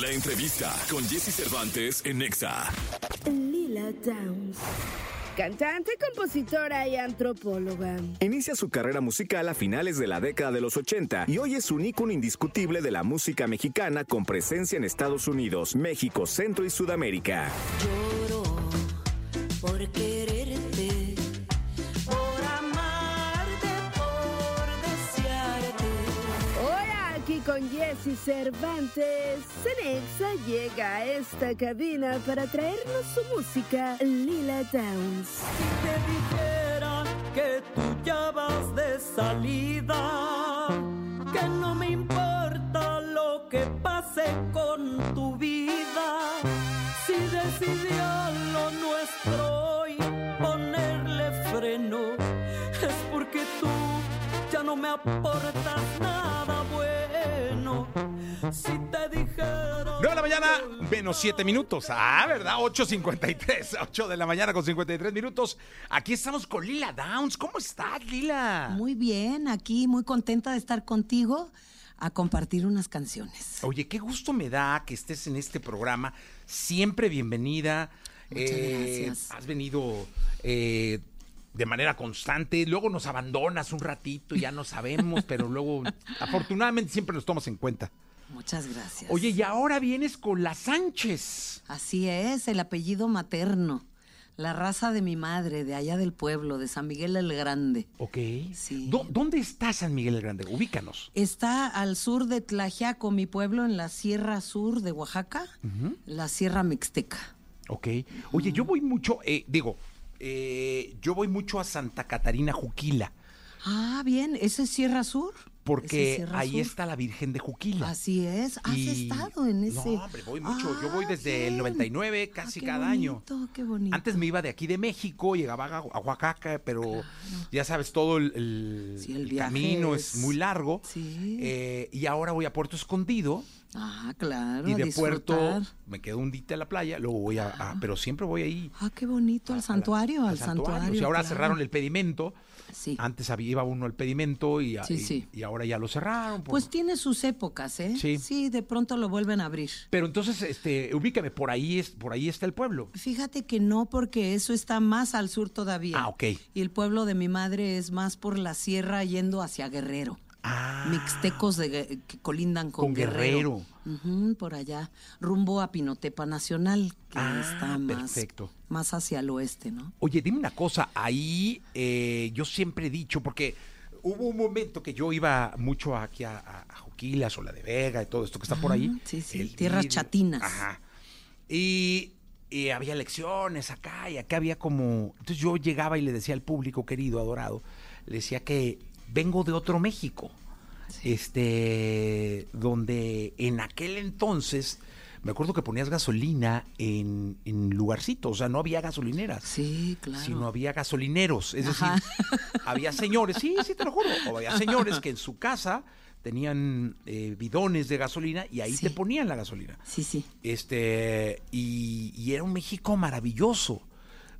La entrevista con Jesse Cervantes en Nexa. Lila Downs. Cantante, compositora y antropóloga. Inicia su carrera musical a finales de la década de los 80 y hoy es un ícono indiscutible de la música mexicana con presencia en Estados Unidos, México, Centro y Sudamérica. Lloro por quererte, con Jesse Cervantes, Cenexa llega a esta cabina para traernos su música Lila Downs. Si te dijera que tú ya vas de salida, que no me importa lo que pase con tu vida, si decidió lo nuestro ya no me aportas nada bueno. Si te dijera... 9 de la mañana, menos 7 minutos. Ah, ¿verdad? 8.53. 8 de la mañana con 53 minutos. Aquí estamos con Lila Downs. ¿Cómo estás, Lila? Muy bien, aquí muy contenta de estar contigo a compartir unas canciones. Oye, qué gusto me da que estés en este programa. Siempre bienvenida. Muchas gracias. Has venido eh, de manera constante. Luego nos abandonas un ratito, ya no sabemos, pero luego, afortunadamente, siempre nos tomas en cuenta. Muchas gracias. Oye, y ahora vienes con la Sánchez. Así es, el apellido materno. La raza de mi madre, de allá del pueblo, de San Miguel el Grande. Ok. Sí. ¿Dó- ¿Dónde está San Miguel el Grande? Ubícanos. Está al sur de Tlaxiaco, mi pueblo, en la Sierra Sur de Oaxaca, la Sierra Mixteca. Ok. Oye, yo voy mucho, eh, digo, eh, yo voy mucho a Santa Catarina Juquila, Ah, bien, ¿ese es Sierra Sur? ¿Ese porque es ahí está la Virgen de Juquila. Así es. ¿Has Y- estado en ese? No, hombre, voy mucho. Yo voy Ah, desde el bien. 99, Ah, casi qué cada año. bonito, Qué bonito. Antes me iba de aquí de México, llegaba a Oaxaca, pero ya sabes, todo el, el- Sí, el el viaje camino es... es- muy largo. Sí. Eh, y ahora voy a Puerto Escondido Ah, claro. y de Puerto me quedo un día en la playa, luego voy a, a- pero siempre voy ahí. Ah, qué bonito, a- al a la- santuario, al santuario. Y ahora claro. cerraron el pedimento. Sí. Antes había, iba uno al pedimento y, Sí, y- sí. y ahora ya lo cerraron. por- Pues tiene sus épocas, ¿eh? Sí. de pronto lo vuelven a abrir. Pero entonces, este, ubícame, por ahí es, por ahí está el pueblo. Fíjate que no, porque eso está más al sur todavía. Ah, ok. Y el pueblo de mi madre es más por la sierra yendo hacia Guerrero. Ah. Mixtecos de, que colindan con, Con Guerrero. Por allá, rumbo a Pinotepa Nacional, que Ah, está más, perfecto. más hacia el oeste, ¿no? Oye, dime una cosa, ahí eh, yo siempre he dicho, porque hubo un momento que yo iba mucho aquí a, a, a Juquilas o la de Vega y todo esto que está por ahí. Sí, sí, el tierras chatinas. Ajá. Y, y había elecciones acá y acá había como... Entonces yo llegaba y le decía al público querido, adorado, le decía que vengo de otro México. Este, donde en aquel entonces... Me acuerdo que ponías gasolina en, en lugarcitos, o sea, no había gasolineras Sí, claro. sino había gasolineros. Es decir, había señores, sí, sí te lo juro, o había señores que en su casa tenían eh, bidones de gasolina y ahí Sí. te ponían la gasolina. Sí, sí. Este, y, y era un México maravilloso,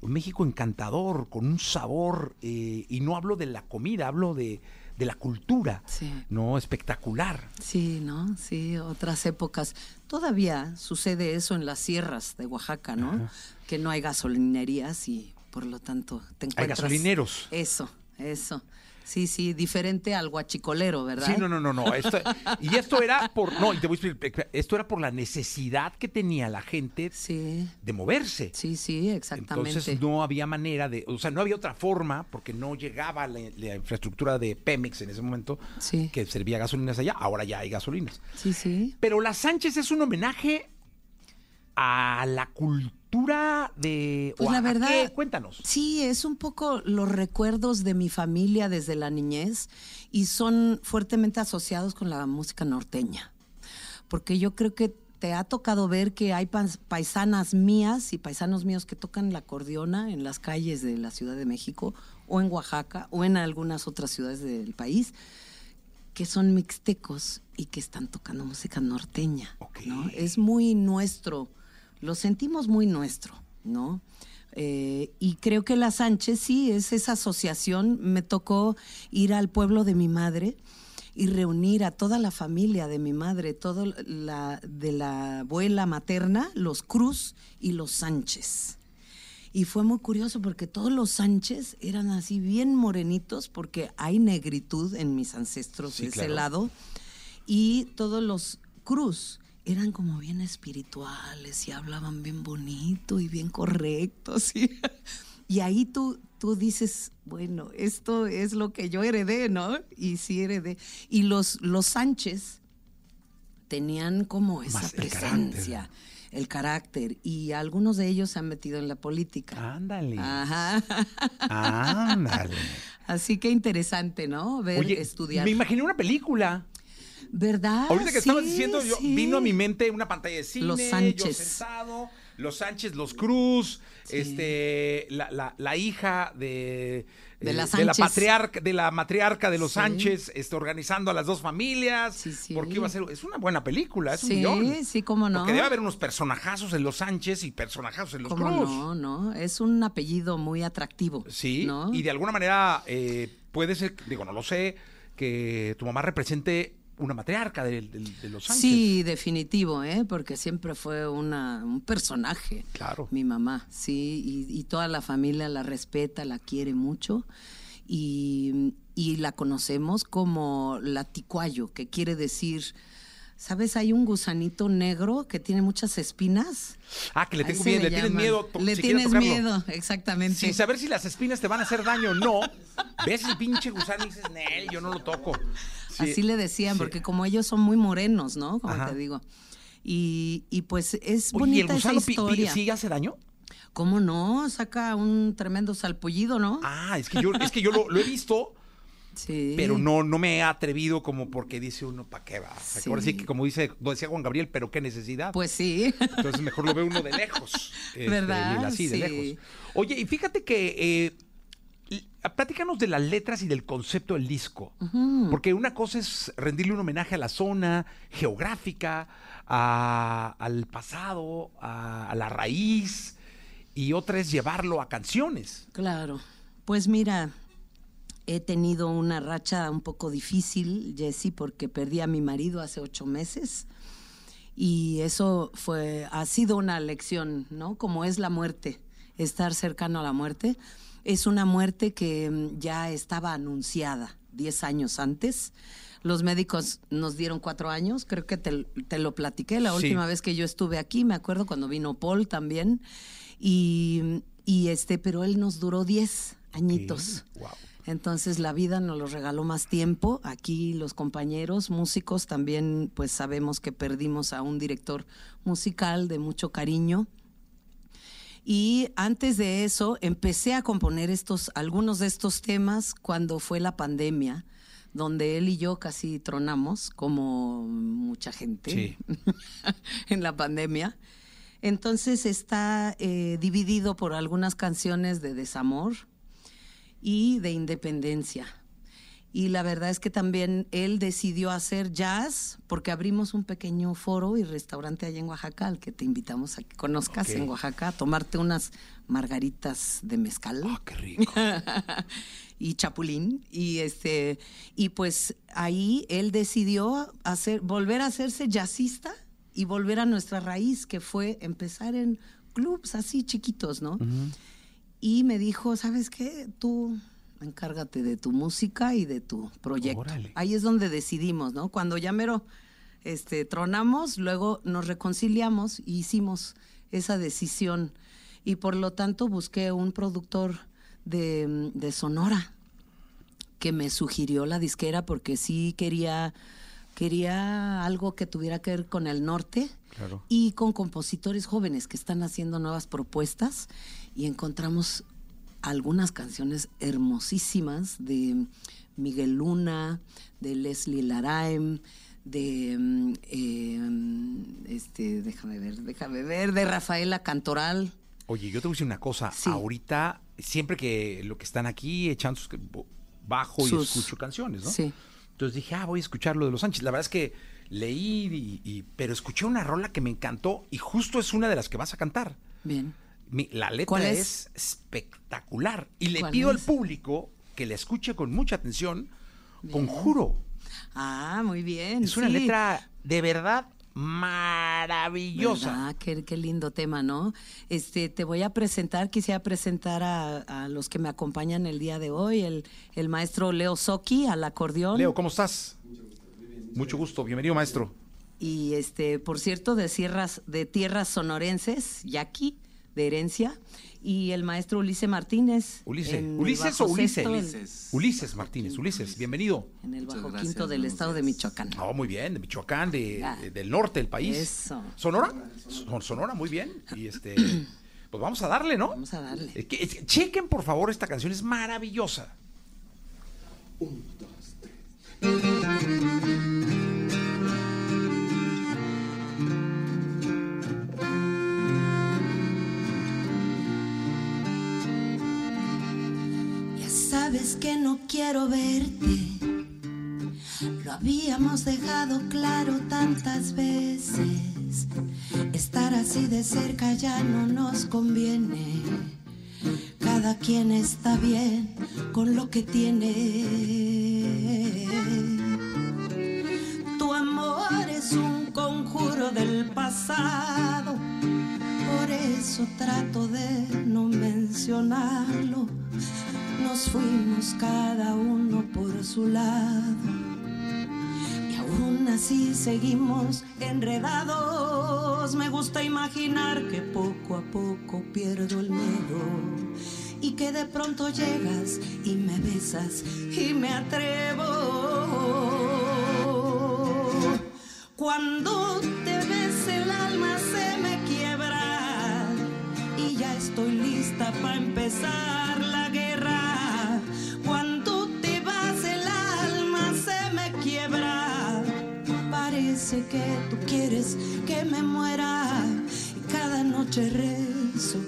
un México encantador, con un sabor, eh, y no hablo de la comida, hablo de, de la cultura, Sí. ¿no? Espectacular. Sí, ¿no? Sí, otras épocas. Todavía sucede eso en las sierras de Oaxaca, ¿no? Que no hay gasolinerías y por lo tanto te Hay encuentras... gasolineros. Eso, eso. Sí, sí, diferente al guachicolero, ¿verdad? Sí, no, no, no, no. Esto- y esto era por, no, y te voy a explicar, esto era por la necesidad que tenía la gente Sí, de moverse. sí, sí, exactamente. Entonces no había manera de, o sea, no había otra forma, porque no llegaba la, la infraestructura de Pemex en ese momento, Sí. que servía gasolinas allá, ahora ya hay gasolinas. Sí, sí. Pero la Sánchez es un homenaje a la cultura de... Pues la verdad- qué? Cuéntanos. Sí, es un poco los recuerdos de mi familia desde la niñez y son fuertemente asociados con la música norteña. Porque yo creo que te ha tocado ver que hay paisanas mías y paisanos míos que tocan la acordeona en las calles de la Ciudad de México o en Oaxaca o en algunas otras ciudades del país que son mixtecos y que están tocando música norteña. Ok. ¿no? Es muy nuestro, lo sentimos muy nuestro, ¿no? Eh, y creo que la Sánchez sí es esa asociación. Me tocó ir al pueblo de mi madre y reunir a toda la familia de mi madre, todo la, de la abuela materna, los Cruz y los Sánchez. Y fue muy curioso porque todos los Sánchez eran así bien morenitos porque hay negritud en mis ancestros Sí, de ese claro. lado. Y todos los Cruz eran como bien espirituales y hablaban bien bonito y bien correctos. Y, y ahí tú, tú dices, bueno, esto es lo que yo heredé, ¿no? Y sí heredé. Y los, los Sánchez tenían como esa Más el presencia, el carácter. Y algunos de ellos se han metido en la política. Ándale. Ajá. Ándale. Así que interesante, ¿no? Ver, Oye, estudiar. me imaginé una película. ¿Verdad? Ahorita que Sí, estabas diciendo, yo, sí. vino a mi mente una pantalla de cine, Los yo Sánchez. sentado, los Sánchez, los Cruz, este, la, la- la hija de, De eh, la la Sánchez. patriarca, de la matriarca de los. Sánchez, este, organizando a las dos familias. Sí, sí. Porque iba a ser, es una buena película, es un Sí, guion. sí, cómo no. Porque debe haber unos personajazos en los Sánchez y personajazos en los ¿Cómo Cruz. no, no? Es un apellido muy atractivo. Sí, ¿no? y de alguna manera eh, puede ser, digo, no lo sé, que tu mamá represente una matriarca de, de- de los Sánchez. Sí, definitivo, ¿eh? Porque siempre fue una, un personaje. Claro. Mi mamá, sí, y, y toda la familia la respeta, la quiere mucho. Y, y la conocemos como la ticuayo, que quiere decir, ¿sabes? Hay un gusanito negro que tiene muchas espinas. Ah, que le tengo miedo, le, le tienes miedo. Le tienes miedo, exactamente. Sin saber si las espinas te van a hacer daño o no. Ves el pinche gusano y dices, Nel, yo no lo toco. Sí. Así le decían, Sí. porque como ellos son muy morenos, ¿no? Como Ajá. te digo. Y, y pues es Oye, ¿y el bonita esa gusano pi- historia. sí hace daño? ¿Cómo no? Saca un tremendo salpullido, ¿no? Ah, es que yo, es que yo lo, lo he visto, sí. pero no, no me he atrevido como porque dice uno, ¿para qué va? Sí. Ahora sí que como dice, lo decía Juan Gabriel, pero qué necesidad. Pues sí. Entonces mejor lo ve uno de lejos. este, ¿Verdad? Lila, sí, de lejos. Oye, y fíjate que eh, platícanos de las letras y del concepto del disco. Porque una cosa es rendirle un homenaje a la zona geográfica, a- al pasado, a, a la raíz, y otra es llevarlo a canciones. Claro. Pues mira, he tenido una racha un poco difícil, Jessy, porque perdí a mi marido hace ocho meses. Y eso fue, ha sido una lección, ¿no? Como es la muerte, estar cercano a la muerte. Es una muerte que mm, ya estaba anunciada diez años antes. Los médicos nos dieron cuatro años, creo que te, te lo platiqué la Sí. última vez que yo estuve aquí, me acuerdo cuando vino Paul también. Y, y este, pero él nos duró diez añitos. Wow. Entonces la vida nos lo regaló más tiempo. Aquí los compañeros músicos también pues sabemos que perdimos a un director musical de mucho cariño. Y antes de eso empecé a componer estos algunos de estos temas cuando fue la pandemia, donde él y yo casi tronamos como mucha gente Sí. en la pandemia. Entonces está eh, dividido por algunas canciones de desamor, y de independencia. Y la verdad es que también él decidió hacer jazz porque abrimos un pequeño foro y restaurante allá en Oaxaca al que te invitamos a que conozcas en Oaxaca a tomarte unas margaritas de mezcal Ah, qué rico. y chapulín y este y pues ahí él decidió hacer volver a hacerse jazzista y volver a nuestra raíz que fue empezar en clubs así chiquitos, ¿no? Y me dijo, ¿sabes qué? Tú encárgate de tu música y de tu proyecto. Órale. Ahí es donde decidimos, ¿no? Cuando ya mero este, tronamos, luego nos reconciliamos y hicimos esa decisión. Y por lo tanto busqué un productor de, de Sonora que me sugirió la disquera porque sí quería, quería algo que tuviera que ver con el norte Claro. y con compositores jóvenes que están haciendo nuevas propuestas y encontramos algunas canciones hermosísimas de Miguel Luna, de Leslie Laraem, de mm, eh, este, déjame ver, déjame ver, de Rafaela Cantoral. Oye, yo te voy a decir una cosa. Sí. Ahorita, siempre que lo que están aquí echando sus- bajo y escucho canciones, ¿no? Sí. Entonces dije, ah, voy a escuchar lo de los Sánchez. La verdad es que leí, y, y- pero escuché una rola que me encantó y justo es una de las que vas a cantar. Bien. Mi- la letra ¿Cuál es? es? espectacular. Y le ¿Cuál pido al público que la escuche con mucha atención. Conjuro. Ah, muy bien. Es una sí. letra de verdad maravillosa. Qué, qué lindo tema, ¿no? Este, te voy a presentar, quisiera presentar a, a los que me acompañan el día de hoy, el, el maestro Leo Soki al acordeón. Leo, ¿cómo estás? Mucho gusto, bienvenido maestro. Y este, por cierto, de sierras, de tierras sonorenses, Yaqui, de herencia, y el maestro Ulises Martínez. El ¿Ulises o Ulises? Ulises. Ulises Martínez, Ulises, bienvenido. En el bajo gracias, quinto del estado de. Michoacán. Oh, muy bien, de Michoacán, de, de- del norte del país. Eso. ¿Sonora? Son- Sonora, muy bien. Y este, pues vamos a darle, ¿no? Vamos a darle. Eh, chequen, por favor, esta canción, es maravillosa. Ya sabes que no quiero verte. Lo habíamos dejado claro tantas veces. Estar así de cerca ya no nos conviene. Cada quien está bien con lo que tiene. Tu amor es un conjuro del pasado. Por eso trato de no mencionarlo. Nos fuimos cada uno por su lado. Y aún así seguimos enredados. Me gusta imaginar que poco a poco pierdo el miedo. Y que de pronto llegas y me besas y me atrevo. Cuando te ves el alma se me quiebra y ya estoy lista para empezar Parece que tú quieres que me muera y cada noche rezo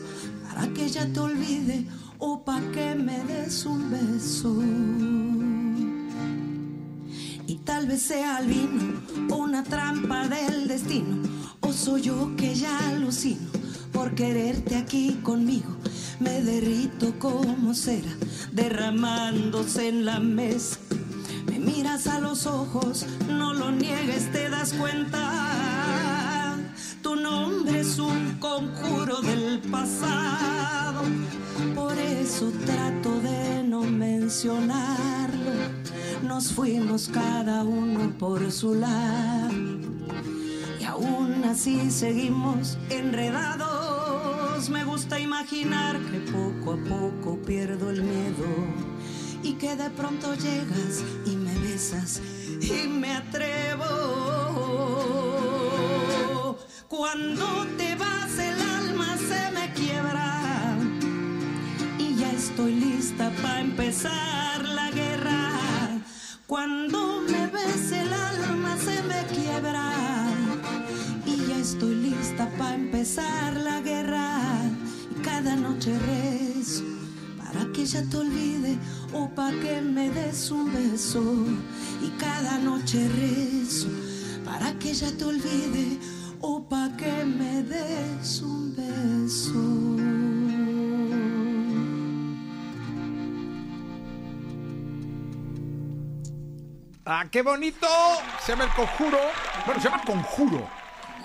para que ya te olvide o para que me des un beso. Y tal vez sea el vino una trampa del destino. O soy yo que ya alucino por quererte aquí conmigo. Me derrito como cera derramándose en la mesa. Me miras a los ojos, no lo niegues, te das cuenta. Tu nombre es un conjuro del pasado. Por eso trato de no mencionarlo. Nos fuimos cada uno por su lado. Y aún así seguimos enredados. Me gusta imaginar que poco a poco pierdo el miedo. Y que de pronto llegas y me besas y me atrevo. Cuando te vas el alma se me quiebra y ya estoy lista para empezar la guerra. Cuando me ves el alma se me quiebra y ya estoy lista para empezar la guerra. Y cada noche rezo para que ya te olvide o para que me des un beso. Y cada noche rezo para que ya te olvide o para que me des un beso. ¡Ah, qué bonito! Se llama El Conjuro. Bueno, se llama Conjuro.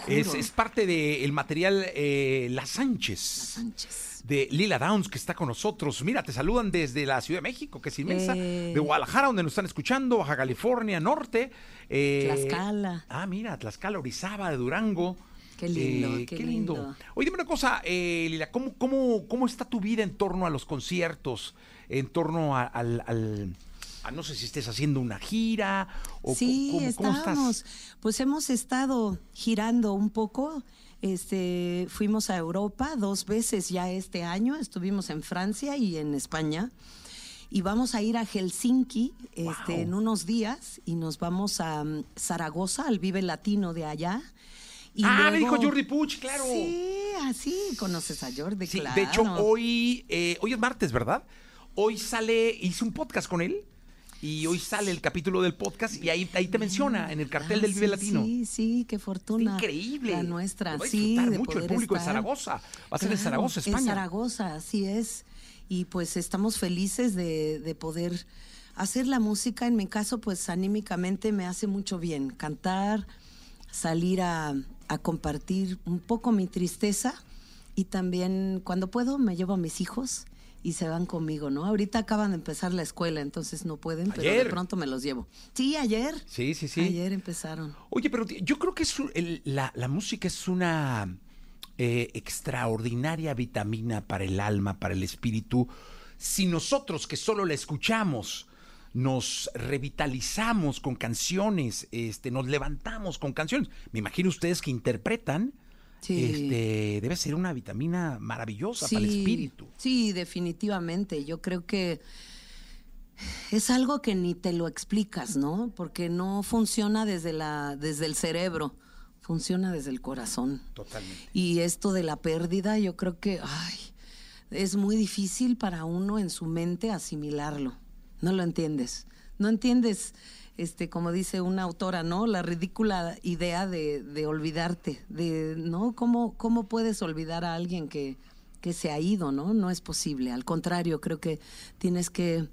Es, es parte del material eh, La Sánchez. Sánchez. De Lila Downs, que está con nosotros. Mira, te saludan desde la Ciudad de México, que es inmensa. Eh. De Guadalajara, donde nos están escuchando. Baja California, Norte. eh, Tlaxcala. Ah, mira, Tlaxcala, Orizaba, de Durango. Qué lindo, Eh, qué lindo. lindo. Oye, dime una cosa, eh, Lila, ¿cómo, cómo, ¿cómo está tu vida en torno a los conciertos? En torno a- al... al- a no sé si estés haciendo una gira o sí, cómo, cómo estamos. estás. Pues hemos estado girando un poco. Este, fuimos a Europa dos veces ya este año. Estuvimos en Francia y en España. Y vamos a ir a Helsinki este, en unos días y nos vamos a mm, Zaragoza, al Vive Latino de allá. Y ah, me luego- dijo Jordi Puch, claro. Sí, así conoces a Jordi, Sí, claro. de hecho, hoy, eh, hoy es martes, ¿verdad? Hoy sale, hice un podcast con él y hoy sale el capítulo del podcast y ahí, ahí te menciona en el cartel Ah, del Vive sí, Latino. Sí, sí, qué fortuna. Increíble. La nuestra, va a sí. de mucho el poder público de estar. Zaragoza. Va a ser en Zaragoza, España. En Zaragoza, así es. Y pues estamos felices de, de poder hacer la música, en mi caso, pues anímicamente me hace mucho bien. Cantar, salir a, a compartir un poco mi tristeza y también cuando puedo me llevo a mis hijos y se van conmigo, ¿no? Ahorita acaban de empezar la escuela, entonces no pueden, pero de pronto me los llevo. Sí, ayer. Sí, sí, sí. Ayer empezaron. Oye, pero yo creo que es un- el- la, la música es una eh, extraordinaria vitamina para el alma, para el espíritu. Si nosotros que solo la escuchamos nos revitalizamos con canciones, este, nos levantamos con canciones. Me imagino ustedes que interpretan, Sí. este, debe ser una vitamina maravillosa para el espíritu. Sí, definitivamente. Yo creo que es algo que ni te lo explicas, ¿no? Porque no funciona desde la, desde el cerebro, funciona desde el corazón. Totalmente. Y esto de la pérdida, yo creo que, ay, es muy difícil para uno en su mente asimilarlo. No lo entiendes. No entiendes, este, como dice una autora, ¿no? La ridícula idea de, de olvidarte, de, ¿no? ¿Cómo, ¿Cómo puedes olvidar a alguien que, que se ha ido, ¿no? No es posible. Al contrario, creo que tienes que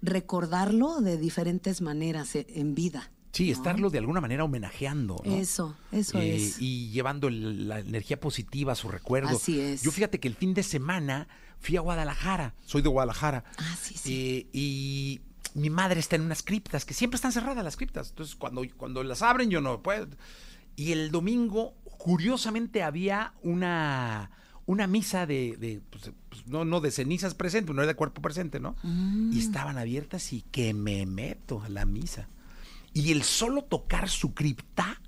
recordarlo de diferentes maneras e- en vida. Sí, estarlo de alguna manera homenajeando. ¿no? Eso, eso Eh, es. Y llevando la energía positiva a su recuerdo. Así es. Yo fíjate que el fin de semana fui a Guadalajara. Soy de Guadalajara. Ah, sí, sí. Eh, y mi madre está en unas criptas, que siempre están cerradas las criptas. Entonces, cuando, cuando las abren, yo no puedo. Y el domingo, curiosamente, había una, una misa de, de, pues, pues, no, no de cenizas presente, no era de cuerpo presente, ¿no? Mm. Y estaban abiertas y que me meto a la misa. Y el solo tocar su cripta,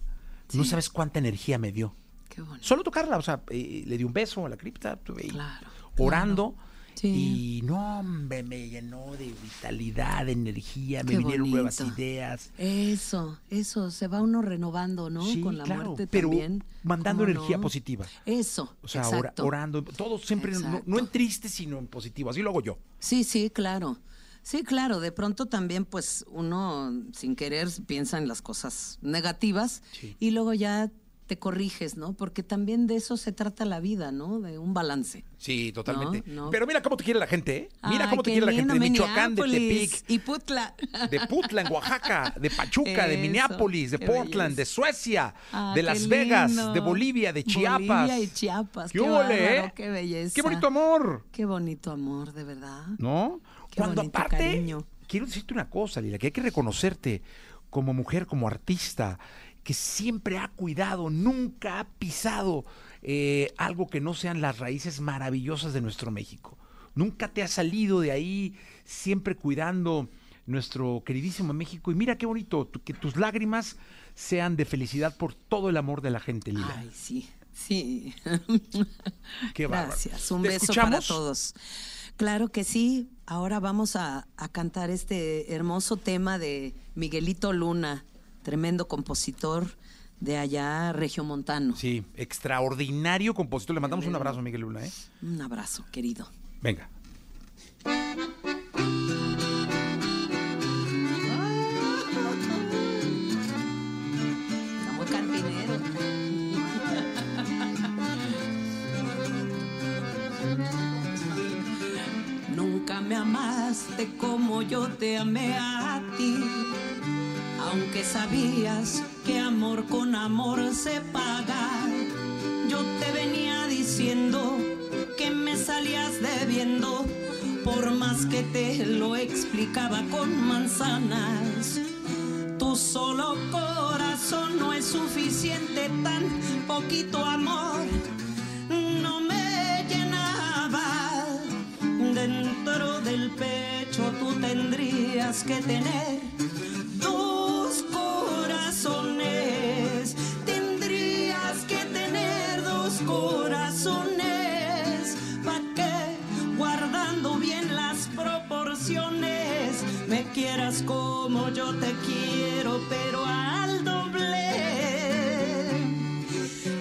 no sabes cuánta energía me dio. Qué bonito. Solo tocarla, o sea, eh, le di un beso a la cripta, Claro, orando. claro. Sí. Y no, hombre, me llenó de vitalidad, de energía, me Qué vinieron nuevas ideas. Eso, eso, se va uno renovando, ¿no? Sí, Con la claro, muerte pero también. mandando ¿Cómo energía no? positiva. Eso, O sea, exacto. orando, todo siempre, no, en triste, sino en positivo. Así lo hago yo. Sí, sí, claro. Sí, claro, de pronto también pues uno sin querer piensa en las cosas negativas Sí. y luego ya te corriges, ¿no? Porque también de eso se trata la vida, ¿no? De un balance. Sí, totalmente. No, no. Pero mira cómo te quiere la gente, ¿eh? Mira Ay, cómo te quiere la gente de Michoacán, de Tepic, Y Putla. de Putla, en Oaxaca, de Pachuca, de Minneapolis, de Portland, belleza. de Suecia, Ah, de Las Vegas, lindo. de Bolivia, de Chiapas. Bolivia y Chiapas. ¡Qué Qué, bárbaro, eh! qué belleza. ¡Qué bonito amor! Qué bonito amor, de verdad. ¿No? Qué Cuando aparte, cariño. quiero decirte una cosa, Lila, que hay que reconocerte como mujer, como artista, que siempre ha cuidado, nunca ha pisado eh, algo que no sean las raíces maravillosas de nuestro México. Nunca te has salido de ahí, siempre cuidando nuestro queridísimo México. Y mira qué bonito, que tus lágrimas sean de felicidad por todo el amor de la gente, Lila. Ay, sí, sí. Qué bárbaro. Gracias. Un ¿Te beso escuchamos? para todos. Claro que sí. Ahora vamos a, a cantar este hermoso tema de Miguelito Luna, tremendo compositor de allá, regiomontano. Sí, extraordinario compositor. Le mandamos un abrazo Miguel Luna, ¿eh? Un abrazo, querido. Venga. Nunca me amaste como yo te amé a ti, aunque sabías que amor con amor se paga. Yo te venía diciendo que me salías debiendo, por más que te lo explicaba con manzanas. Tu solo corazón no es suficiente, tan poquito amor no me llenaba. Dentro del pecho tú tendrías que tener yo te quiero, pero al doble.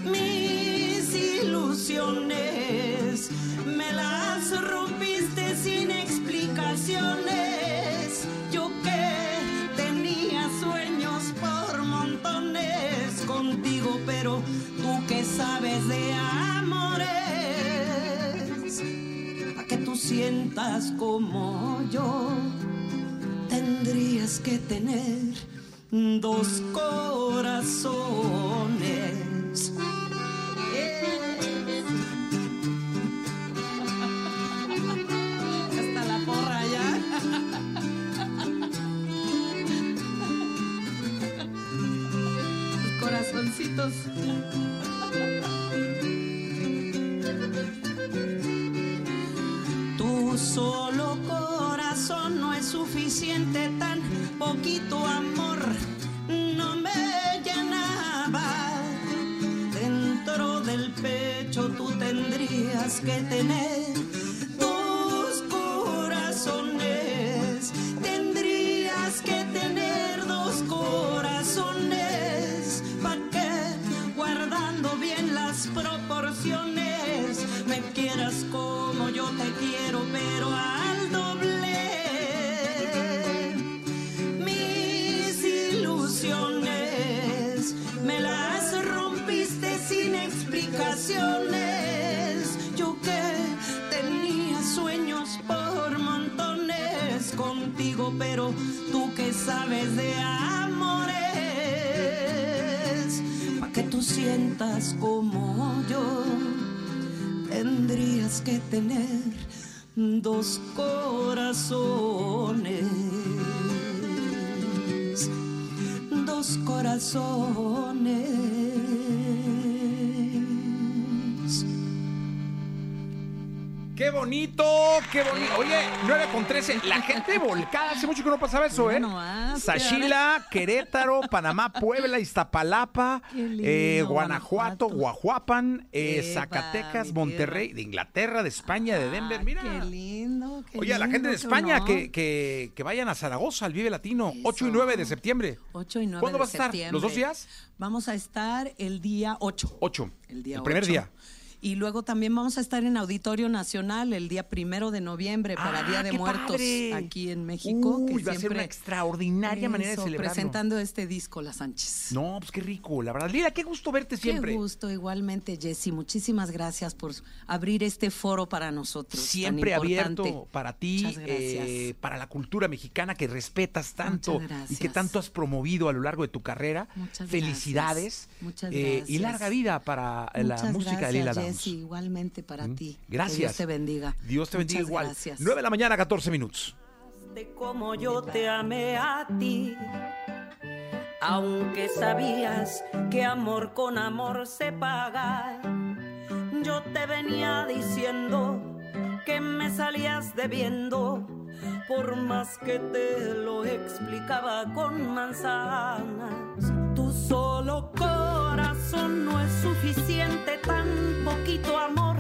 Mis ilusiones me las rompiste sin explicaciones. Yo que tenía sueños por montones contigo, pero tú que sabes de amores, a que tú sientas como yo que tener dos corazones. Hasta la porra ya. Corazoncitos. Tu solo corazón no es suficiente, poquito amor no me llenaba. Dentro del pecho tú tendrías que tener pero tú que sabes de amores, para que tú sientas como yo, tendrías que tener dos corazones dos corazones. Bonito! ¡Qué bonito! Oye, 9 con 13. La gente volcada. Hace mucho que no pasaba eso, ¿eh? Sachila, Querétaro, Panamá, Puebla, Iztapalapa, lindo, eh, Guanajuato. Guajuapan, eh, Zacatecas, Monterrey, de Inglaterra, de España, de Denver. Ay, Mira. Qué lindo. qué Oye, a la gente de España que, que, que vayan a Zaragoza, al Vive Latino, 8 y Eso. 9 de septiembre. 8 y 9 ¿Cuándo de vas a estar? septiembre. ¿Los dos días? Vamos a estar el día 8. 8. El día El primer 8. día. Y luego también vamos a estar en Auditorio Nacional el día primero de noviembre para Ah, Día de Muertos padre. aquí en México. Uy, que va a ser siempre- una extraordinaria manera de celebrarlo. Presentando este disco, La Sánchez. No, pues qué rico, la verdad. Lila, qué gusto verte siempre. Qué gusto, igualmente, Jessy. Muchísimas gracias por abrir este foro para nosotros. Siempre abierto para ti, gracias. eh, para la cultura mexicana que respetas tanto gracias. y que tanto has promovido a lo largo de tu carrera. Muchas Felicidades. gracias. Muchas eh, y gracias. larga vida para la música de Lila gracias. Jessy, igualmente para ti. Que Gracias. Dios te bendiga. Dios te bendiga Muchas igual. Gracias. 9 de la mañana, 14 minutos. de como yo te amé a ti. Aunque sabías que amor con amor se paga, yo te venía diciendo que me salías debiendo, por más que te lo explicaba con manzanas. Tu solo corazón no es suficiente, tan poquito amor